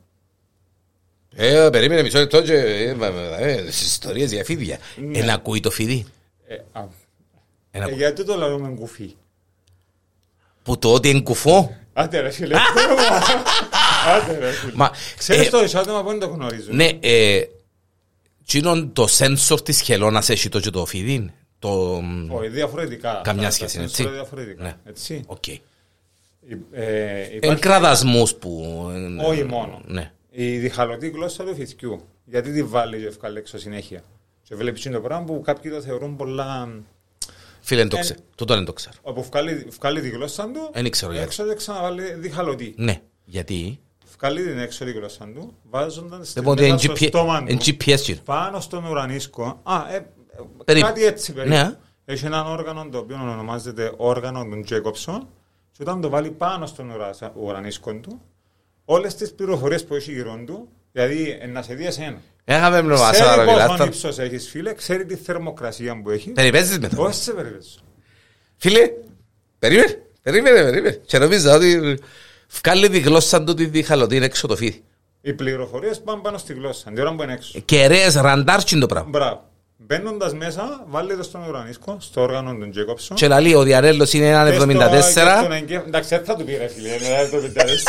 ε, περίμενε μισό λεπτό και ε, ε, ιστορίες για φίδια. Ναι. Ένα κούι το φίδι; Ε, ε, γιατί το λέμε κουφί; Που το ότι είναι κουφό; Άντε ρε φίλε. Άντε ρε φίλε. Ξέρεις ε, το εισόδημα που δεν το γνωρίζω. Ναι, ε, το σένσορ της χελώνας έχει το και το φίδι. Το... Όχι, διαφορετικά. Καμιά σχέση, έτσι. Διαφορετικά, ναι. έτσι. Οκ. Εν κραδασμούς που... Όχι μόνο. Ναι. Η διχαλωτή γλώσσα του φυθκιού. Γιατί τη βάλει και ευκάλει έξω συνέχεια. Και βλέπεις το πράγμα που κάποιοι το θεωρούν πολλά Φίλε, το ξέρω. Τούτο δεν το ξέρω. Όπου βγάλει τη γλώσσα του, δεν ξέρω γιατί. έξω και ξαναβάλει διχαλωτή. Ναι, γιατί; Βγάλει την έξω τη γλώσσα του, βάζονταν στην μέσα στο στόμα του, πάνω στον ουρανίσκο. Α, ε, κάτι έτσι περίπου. Ναι. Έχει έναν όργανο το οποίο ονομάζεται όργανο του Τζέκοψον και όταν το βάλει πάνω στον ουρανίσκο του, όλες τις πληροφορίες που έχει γύρω του, δηλαδή να σε δει εσένα. Έχαμε μνημάσια Ξέρει πόσο ύψος έχεις φίλε, ξέρει τη θερμοκρασία που έχει; Περιπέζεις με το. Όχι σε περιπέζεις; Φίλε, περίμενε, περίμενε, περίμενε. Και νομίζω ότι βγάλει τη γλώσσα του τη διχαλωτή έξω το φίδι. Οι πληροφορίες πάνε πάνω στη γλώσσα, την ώρα που είναι έξω. Κεραίες ραντάρτσιν το πράγμα. Μπράβο. Μπαίνοντας μέσα, βάλει το στον ουρανίσκο, στο όργανο του Τζέκοψον. Και λέει ο Διαρέλος είναι ένα 74. Εντάξει, θα του πει ρε φίλε, είναι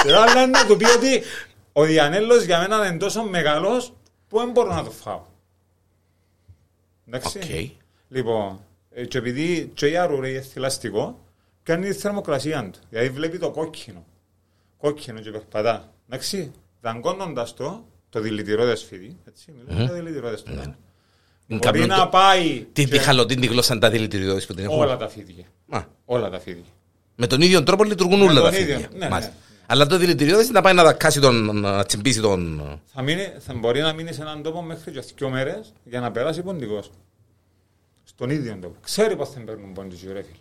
74. Αλλά να του πει ότι ο Διανέλο για μένα είναι τόσο μεγάλος που δεν μπορώ να το φάω. Εντάξει. Okay. Λοιπόν, ε, και επειδή και η άρουρε είναι θηλαστικό, κάνει τη θερμοκρασία του. Δηλαδή βλέπει το κόκκινο. Κόκκινο και περπατά. Εντάξει. Δαγκώνοντας το, το δηλητηρώδες φίδι, έτσι, μιλάμε mm. δηλητηρώδες του. Mm. Μπορεί να πάει... Τι και... χαλωτή τη γλώσσα τα δηλητηρώδες που την έχουν. Όλα τα φίδια. Όλα τα φίδια. Με τον ίδιο τρόπο λειτουργούν όλα τα φίδια. Ναι, ναι. Αλλά το δηλητηριό δεν θα πάει να δακάσει τον, να τσιμπήσει τον... Θα, μείνει, θα μπορεί να μείνει σε έναν τόπο μέχρι και δύο μέρες για να περάσει ποντικός. Στον ίδιο τόπο. Ξέρει πώς θα παίρνουν ποντικοί ρε φίλε.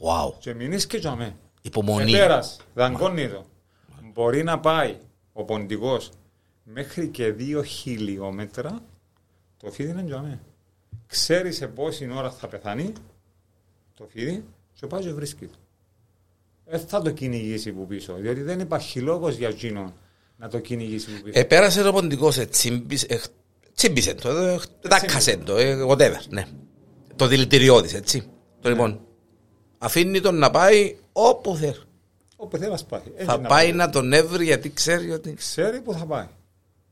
Wow. Και μείνεις και τζαμέ. Υπομονή. Πέρας, δαγκώνει το. Μπορεί να πάει ο ποντικός μέχρι και δύο χιλιόμετρα το φίδι είναι τζαμέ. Ξέρει σε πόση ώρα θα πεθάνει το φίδι και πάει και βρίσκει το δεν θα το κυνηγήσει που πίσω. Διότι δεν υπάρχει λόγος για εκείνον να το κυνηγήσει που πίσω. Επέρασε το ποντικό, ε, τσίμπησε το, ε, δάκασε το, ε, whatever. Ναι. Το δηλητηριώδης, έτσι. Το ναι. λοιπόν. Αφήνει τον να πάει όπου θέλει. Όπου θέλει να πάει. θα να πάει να τον έβρει γιατί ξέρει ότι. Ξέρει που θα πάει.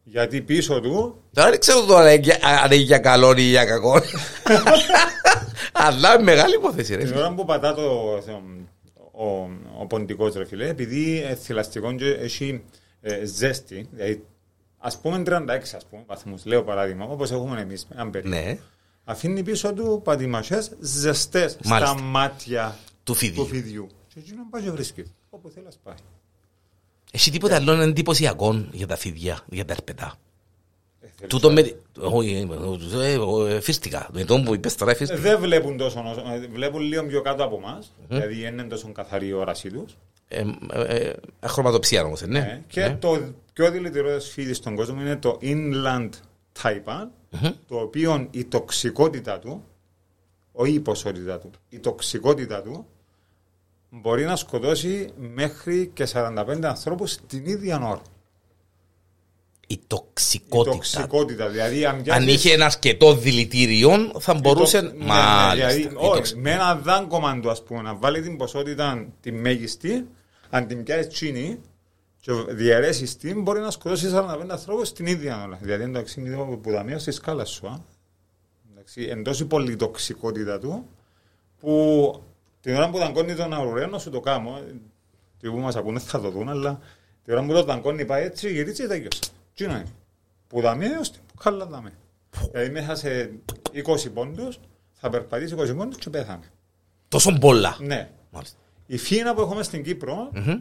Γιατί πίσω του. Τώρα δεν ξέρω τώρα αν είναι για καλό ή για κακό. Αλλά μεγάλη υπόθεση. Την ώρα που πατά το, ο, ο ποντικός ρε φίλε, επειδή ε, θηλαστικό και έχει ε, ζέστη, δηλαδή ας πούμε 36 ας πούμε, βαθμούς, λέω παράδειγμα, όπως έχουμε εμείς, αν ναι. αφήνει πίσω του πατημασιέ ζεστές στα μάτια του φιδιού. Του φιδιού. Και εκεί να πάει και βρίσκει. Όπου θέλει να πάει. Έχει τίποτα άλλο εντυπωσιακό για τα φίδια, για τα ερπετά; Τούτο με... Όχι, φίστηκα. Με τον που είπες τώρα φίστηκα. Δεν βλέπουν τόσο, βλέπουν λίγο πιο κάτω από εμάς, δηλαδή είναι τόσο καθαρή η όρασή τους. Αχρωματοψία όμως, ναι. Και το πιο δηλητηριώδες φίδι στον κόσμο είναι το Inland Taipan, το οποίο η τοξικότητα του, όχι η ποσότητα του, η τοξικότητα του μπορεί να σκοτώσει μέχρι και 45 ανθρώπους την ίδια ώρα η τοξικότητα. Η τοξικότητα, δηλαδή αν, αν είχε ένα αρκετό δηλητήριο θα μπορούσε. Το... Μα... Ναι, δηλαδή, όχι, με ένα δάγκωμα του, ας πούμε, να βάλει την ποσότητα τη μέγιστη, αν την πιάσεις τσίνη και διαιρέσεις την, μπορεί να σκοτώσει 45 ανθρώπους την ίδια ώρα. Δηλαδή, εντάξει, είναι που δαμείο στη σκάλα σου. Α. Εντάξει, εντός η πολυτοξικότητα του, που την ώρα που δαγκώνει τον αουραίο να σου το κάνω, τι που μας ακούνε θα το δουν, αλλά την ώρα που το δαγκώνει πάει έτσι, γιατί έτσι τελειώσε. Τι είναι. Που δάμε έως την καλά δάμε. Δηλαδή μέσα σε 20 πόντους θα περπατήσεις 20 πόντους και πέθανε. Τόσο πολλά. Ναι. Μάλιστα. Η φίνα που έχουμε στην Κύπρο mm-hmm.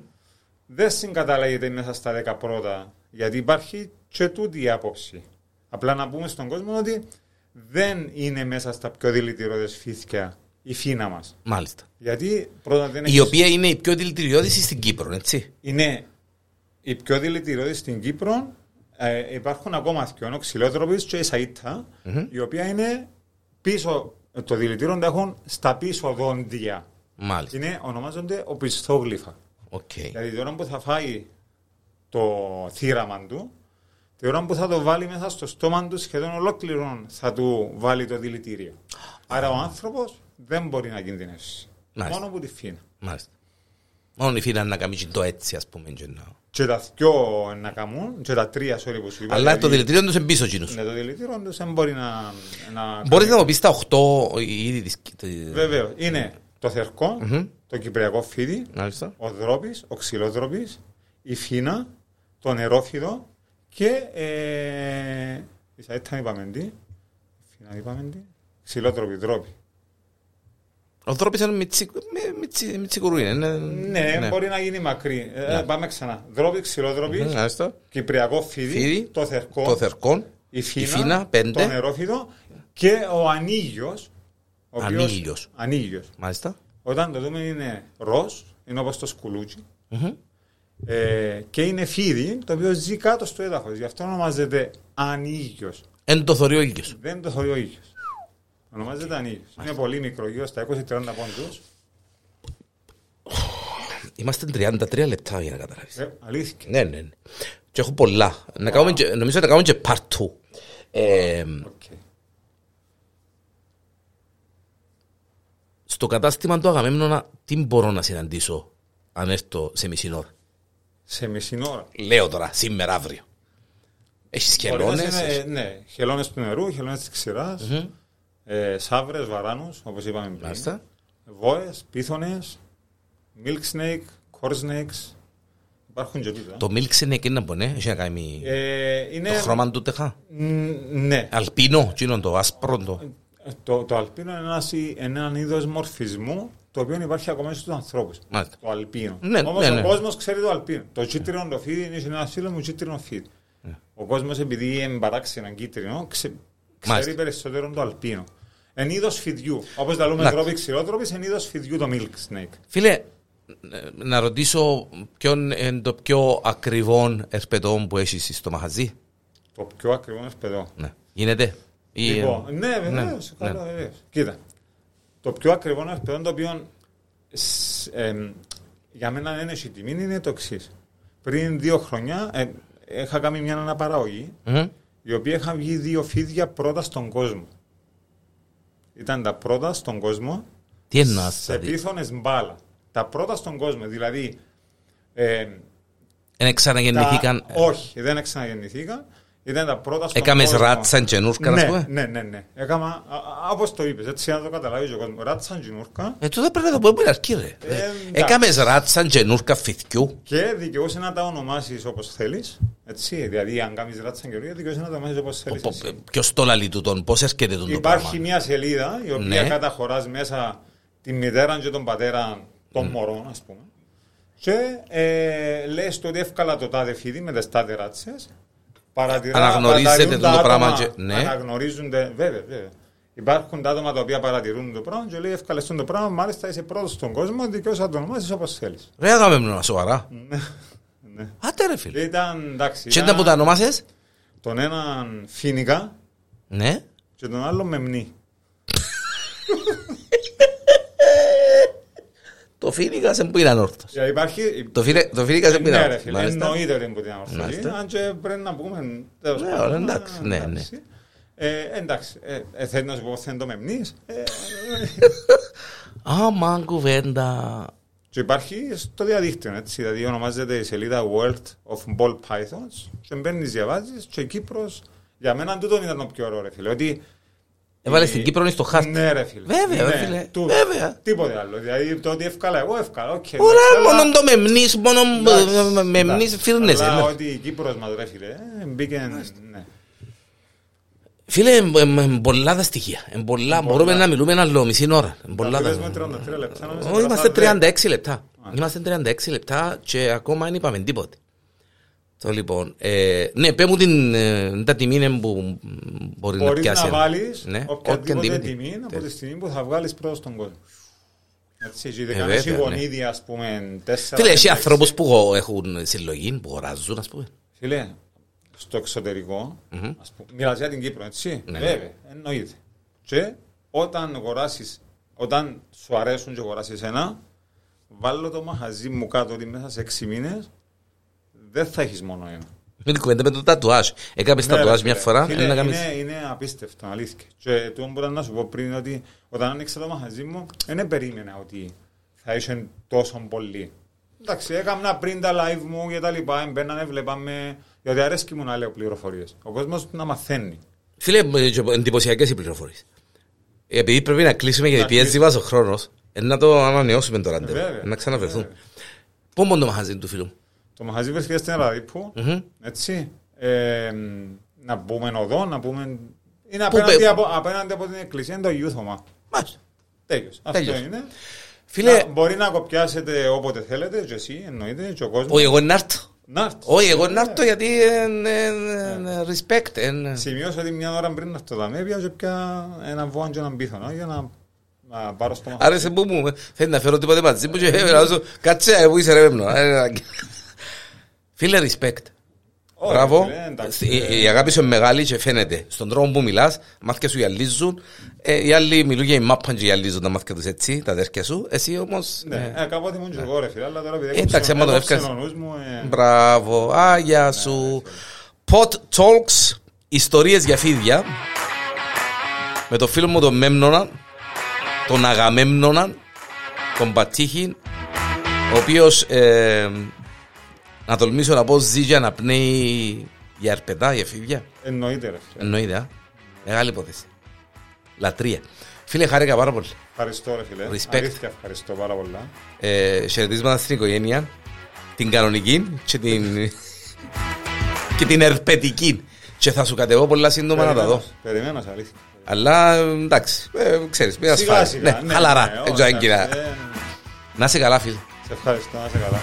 δεν συγκαταλέγεται μέσα στα 10 πρώτα γιατί υπάρχει και τούτη η άποψη. Απλά να πούμε στον κόσμο ότι δεν είναι μέσα στα πιο δηλητηριώδες φύθια η φίνα μας. Μάλιστα. Γιατί πρώτα δεν Η οποία είναι η πιο δηλητηριώδη στην Κύπρο, έτσι. Είναι η πιο δηλητηριώδη στην Κύπρο ε, υπάρχουν ακόμα δύο ξυλότροπες και η σαΐτα, mm-hmm. η οποία είναι πίσω, το δηλητήριο έχουν στα πίσω δόντια. Μάλιστα. Είναι, ονομάζονται οπισθόγλυφα. Okay. Δηλαδή, την ώρα που θα φάει το θύραμα του, την ώρα που θα το βάλει μέσα στο στόμα του σχεδόν ολόκληρο θα του βάλει το δηλητήριο. Άρα ο άνθρωπος δεν μπορεί να κινδυνεύσει. Μόνο που τη φύνα. Μάλιστα. Μόνο η φύνα να κάνει το έτσι, ας πούμε. Και τα δυο να κάνουν, και τα τρία sorry που σου είπα. Αλλά το δηλητήριο τους είναι πίσω κοινούς. Ναι, το δηλητήριο τους δεν μπορεί να... να Μπορείς να μου πεις τα οχτώ ήδη της... Βέβαιο. Είναι το θερκό, το κυπριακό φίδι, ο δρόπης, ο ξυλόδροπης, η φίνα, το νερόφιδο και... Ε, η σαέτα είπαμε τι. Φίνα είπαμε τι. Ξυλόδροπη, δρόπη. Ο τρόπος είναι μιτσικουρού είναι. Ναι, ναι, μπορεί να γίνει μακρύ. Ε, ναι. πάμε ξανά. Δρόπη, ξυλόδροπη, κυπριακό φίδι, το θερκό, το θερκό η, φίνα, η φίνα, πέντε, το νερόφιδο και ο ανίγιος. Ο ανίγιος. ανίγιος. Μάλιστα. Όταν το δούμε είναι ροζ, είναι όπως το σκουλούτσι. Mm-hmm. Ε, και είναι φίδι το οποίο ζει κάτω στο έδαφος. Γι' αυτό ονομάζεται ανίγιος. Εν το θωρεί ο ήλιος. Δεν το θωρεί ο ήλιος. Ονομάζεται Ανίγιος. Είναι πολύ μικρό, γύρω στα 20-30 πόντους. Είμαστε 33 λεπτά για να καταλάβεις. Ε, αλήθεια. Ναι, ναι, ναι. Και έχω πολλά. Να κάνουμε και, νομίζω να κάνουμε και part 2. Ε, okay. Στο κατάστημα του Αγαμέμνονα, τι μπορώ να συναντήσω αν έρθω σε μισή ώρα; Σε μισή ώρα. Λέω τώρα, σήμερα, αύριο. Έχεις χελώνες. Έχεις... Ναι, χελώνες του νερού, χελώνες της ξηράς. Mm-hmm ε, σαύρες, βαράνους, όπως είπαμε πριν. Μάλιστα. Βόες, πίθονες, milk snake, core snakes. Υπάρχουν και τούτα. Το milk snake είναι από ναι, έχει να κάνει ε, είναι... το χρώμα του τεχά. Ναι. Αλπίνο, είναι το άσπρο το. Ε, το, το αλπίνο είναι ένα, ένα είδος μορφισμού το οποίο υπάρχει ακόμα στους ανθρώπους. Μάλιστα. Το αλπίνο. Ναι, Όμως ναι, ναι. ο κόσμος ξέρει το αλπίνο. Το κίτρινο το φίδι είναι ένα φίλο μου κίτρινο φίδι. Ναι. Ο κόσμος επειδή είναι παράξενο κίτρινο ξε, ξέρει περισσότερο το αλπίνο. Εν είδος φιδιού. Όπως τα λέμε τρόποι ξηρότροπη, εν είδος φιδιού το milk snake. Φίλε, να ρωτήσω ποιον είναι το πιο ακριβό ερπετό που έχεις στο μαχαζί. Το πιο ακριβό ερπετό. Ναι. Γίνεται; Λοιπόν, ναι, ναι, βεβαίως. Ναι, ναι. Κοίτα. Το πιο ακριβό ερπετό το οποίο ε, για μένα δεν έχει τιμή είναι το εξής. Πριν δύο χρόνια ε, είχα κάνει μια αναπαραγωγή mm-hmm. η οποία είχα βγει δύο φίδια πρώτα στον κόσμο. Ήταν τα πρώτα στον κόσμο. Τι εννοάς, Σε πίθονες μπάλα. Τα πρώτα στον κόσμο. Δηλαδή. Ε, δεν ξαναγεννηθήκαν. Τα... Όχι, δεν ξαναγεννηθήκαν. Ήταν τα πρώτα στον Έκαμε κόσμο. Έκαμε ράτσα τζενούρκα, ναι, πούμε. Ναι, ναι, ναι. Έκαμα, όπως το είπες, έτσι να το καταλάβει ο κόσμος. Ράτσα τζενούρκα. Ε, τότε πρέπει να το πούμε αρκεί, ρε. Ε, Έκαμε ράτσα τζενούρκα φυθιού. Και δικαιούσε να τα ονομάσεις όπως θέλεις. Έτσι, δηλαδή αν κάνεις ράτσα καιρούργια, δικαιώσαι να το μάθεις όπως θέλεις. Ποιος το λαλεί του τον, πώς έρχεται τον Υπάρχει μια σελίδα η οποία ναι. καταχωράς μέσα τη μητέρα και τον πατέρα των mm. μωρών, ας πούμε. Και ε, λες το ότι εύκολα το τάδε φίδι με τις τάδε ράτσες. Αναγνωρίζεται το πράγμα. Και... Ναι. Αναγνωρίζονται, βέβαια, βέβαια. Υπάρχουν τα άτομα τα οποία παρατηρούν το πράγμα και λέει εύκολα το πράγμα, μάλιστα είσαι πρώτος στον κόσμο, δικαιώσει να το ονομάσεις όπως θέλεις. Ρε, αγάπη μου, σοβαρά. Ναι. ναι. Άτε ρε φίλε. Ήταν, εντάξει, και ήταν που τα ονομάσες; Τον έναν φίνικα ναι. και τον άλλο μεμνή. Το φίνικα σε που είναι ανόρθος. Υπάρχει... Το, φίνικα, το φίνικα σε που είναι ναι, ανόρθος. Ναι, εννοείται ότι είναι ανόρθος. Αν και πρέπει να πούμε... Ναι, εντάξει, ναι, ναι. Ε, εντάξει, ε, ε, θέλεις να σου πω θέλεις το μεμνείς. Ε, Άμα κουβέντα. Και υπάρχει στο διαδίκτυο, έτσι, δηλαδή ονομάζεται η σελίδα World of Ball Pythons και μπαίνεις, διαβάζεις και Κύπρος, για μένα τούτο ήταν το πιο ωραίο, ρε φίλε, ότι Έβαλε στην Κύπρο στο χάρτη. Ναι, ρε φίλε. Βέβαια, ναι, φίλε. Του, Βέβαια. Τίποτε άλλο. Δηλαδή το ότι εύκολα, εγώ εύκολα. Okay, Ωραία, μόνο το μεμνής, μόνο μεμνής φίρνεσαι. Αλλά ότι η Κύπρος μας, ρε φίλε, μπήκε. Ναι. Φίλε, πολλά τα στοιχεία. Μπορούμε να μιλούμε ένα άλλο μισή ώρα. Όχι, είμαστε 36 λεπτά. Είμαστε 36 λεπτά και ακόμα δεν είπαμε τίποτε. Το λοιπόν, ε, ναι, πέ μου την, ε, τα τιμή που μπορεί Μπορείς να πιάσει. Μπορείς να βάλεις ναι, οποιαδήποτε τιμή από τη στιγμή που θα βγάλεις προς τον κόσμο. Έτσι, έχει δεκανές ε, γονίδια, ναι. ας πούμε, τέσσερα... Φίλε, έχει ανθρώπους που έχουν συλλογή, που αγοράζουν, ας πούμε. Φίλε, στο εξωτερικό, mm-hmm. ας πούμε, μιλάς για την Κύπρο, έτσι, ναι. βέβαια, εννοείται. Και όταν αγοράσεις, όταν σου αρέσουν και αγοράσεις ένα, βάλω το μαχαζί μου κάτω ότι μέσα σε έξι μήνες δεν θα έχεις μόνο ένα. Με την κουβέντα με το τατουάζ. Έκαμε ναι, τατουάζ μια φορά. Είναι, είναι, είναι, είναι απίστευτο, αλήθεια. Και το που να σου πω πριν ότι όταν άνοιξα το μαχαζί μου, δεν περίμενα ότι θα είσαι τόσο πολύ. Εντάξει, έκανα πριν τα live μου και τα λοιπά, μπαίνανε, βλέπαμε, γιατί αρέσκει μου να λέω πληροφορίες. Ο κόσμος να μαθαίνει. Φίλε, εντυπωσιακές οι πληροφορίες. Επειδή πρέπει να κλείσουμε γιατί πιέζει μα ο χρόνο, να το ανανεώσουμε το ραντεβού. Να ξαναβρεθούμε. Πού μόνο το μαχαζί του φίλου. Το μαχαζί βρίσκεται στην Ραδίπου, mm-hmm. έτσι. Ε, να πούμε οδό, να πούμε... Είναι απέναντι, από, απέναντι από την εκκλησία, είναι το Ιούθωμα. Μάλιστα. Τέλειος. Αυτό είναι. Φίλε... Να, μπορεί να κοπιάσετε όποτε θέλετε, και εσύ εννοείται, και ο κόσμος. Όχι, εγώ να έρθω. Όχι, εγώ να έρθω γιατί είναι respect. Σημειώσα ότι μια ώρα πριν να έρθω δαμέ, πιάζω πια ένα βόαν και έναν πίθανο για να να πάρω στο μαχαζί. Άρεσε που μου, θέλει να φέρω τίποτε μαζί μου και να σου κάτσε, που είσαι ρε πέμνο. Φίλε, respect. Μπράβο. Η αγάπη σου είναι μεγάλη και φαίνεται. Στον τρόπο που μιλάς, μάθηκια σου γυαλίζουν. Ε, οι άλλοι μιλούν για η μάπα και γυαλίζουν τα μάθηκια του έτσι, τα αδέρφια σου. Εσύ όμως. Ναι, ε, κάποτε ήμουν και εγώ, ρε φίλε, αλλά τώρα επειδή Εντάξει, άμα το έφυγα. Μπράβο, άγια σου. Pot Talks, ιστορίες για φίδια. Με το φίλο μου τον Μέμνονα, τον Αγαμέμνονα, τον Πατήχη, ο οποίος να τολμήσω να πω ζει για να πνέει για αρπετά, για φίδια. Εννοείται ρε. Εννοείται, α. Μεγάλη υπόθεση. Λατρεία. Φίλε, χάρηκα πάρα πολύ. Ευχαριστώ ρε φίλε. Respect. Αλήθεια ευχαριστώ πάρα πολλά. Ε, χαιρετίσματα στην οικογένεια, την κανονική και την, και την ερπετική. Και θα σου κατεβώ πολλά σύντομα να τα δω. Περιμένω, αλήθεια. Αλλά εντάξει, ε, ξέρεις, μια ασφάλεια. Ναι, ναι, χαλαρά. Ναι, ναι, ναι, ναι, ναι, Να είσαι καλά φίλε. Σε ευχαριστώ, να είσαι καλά.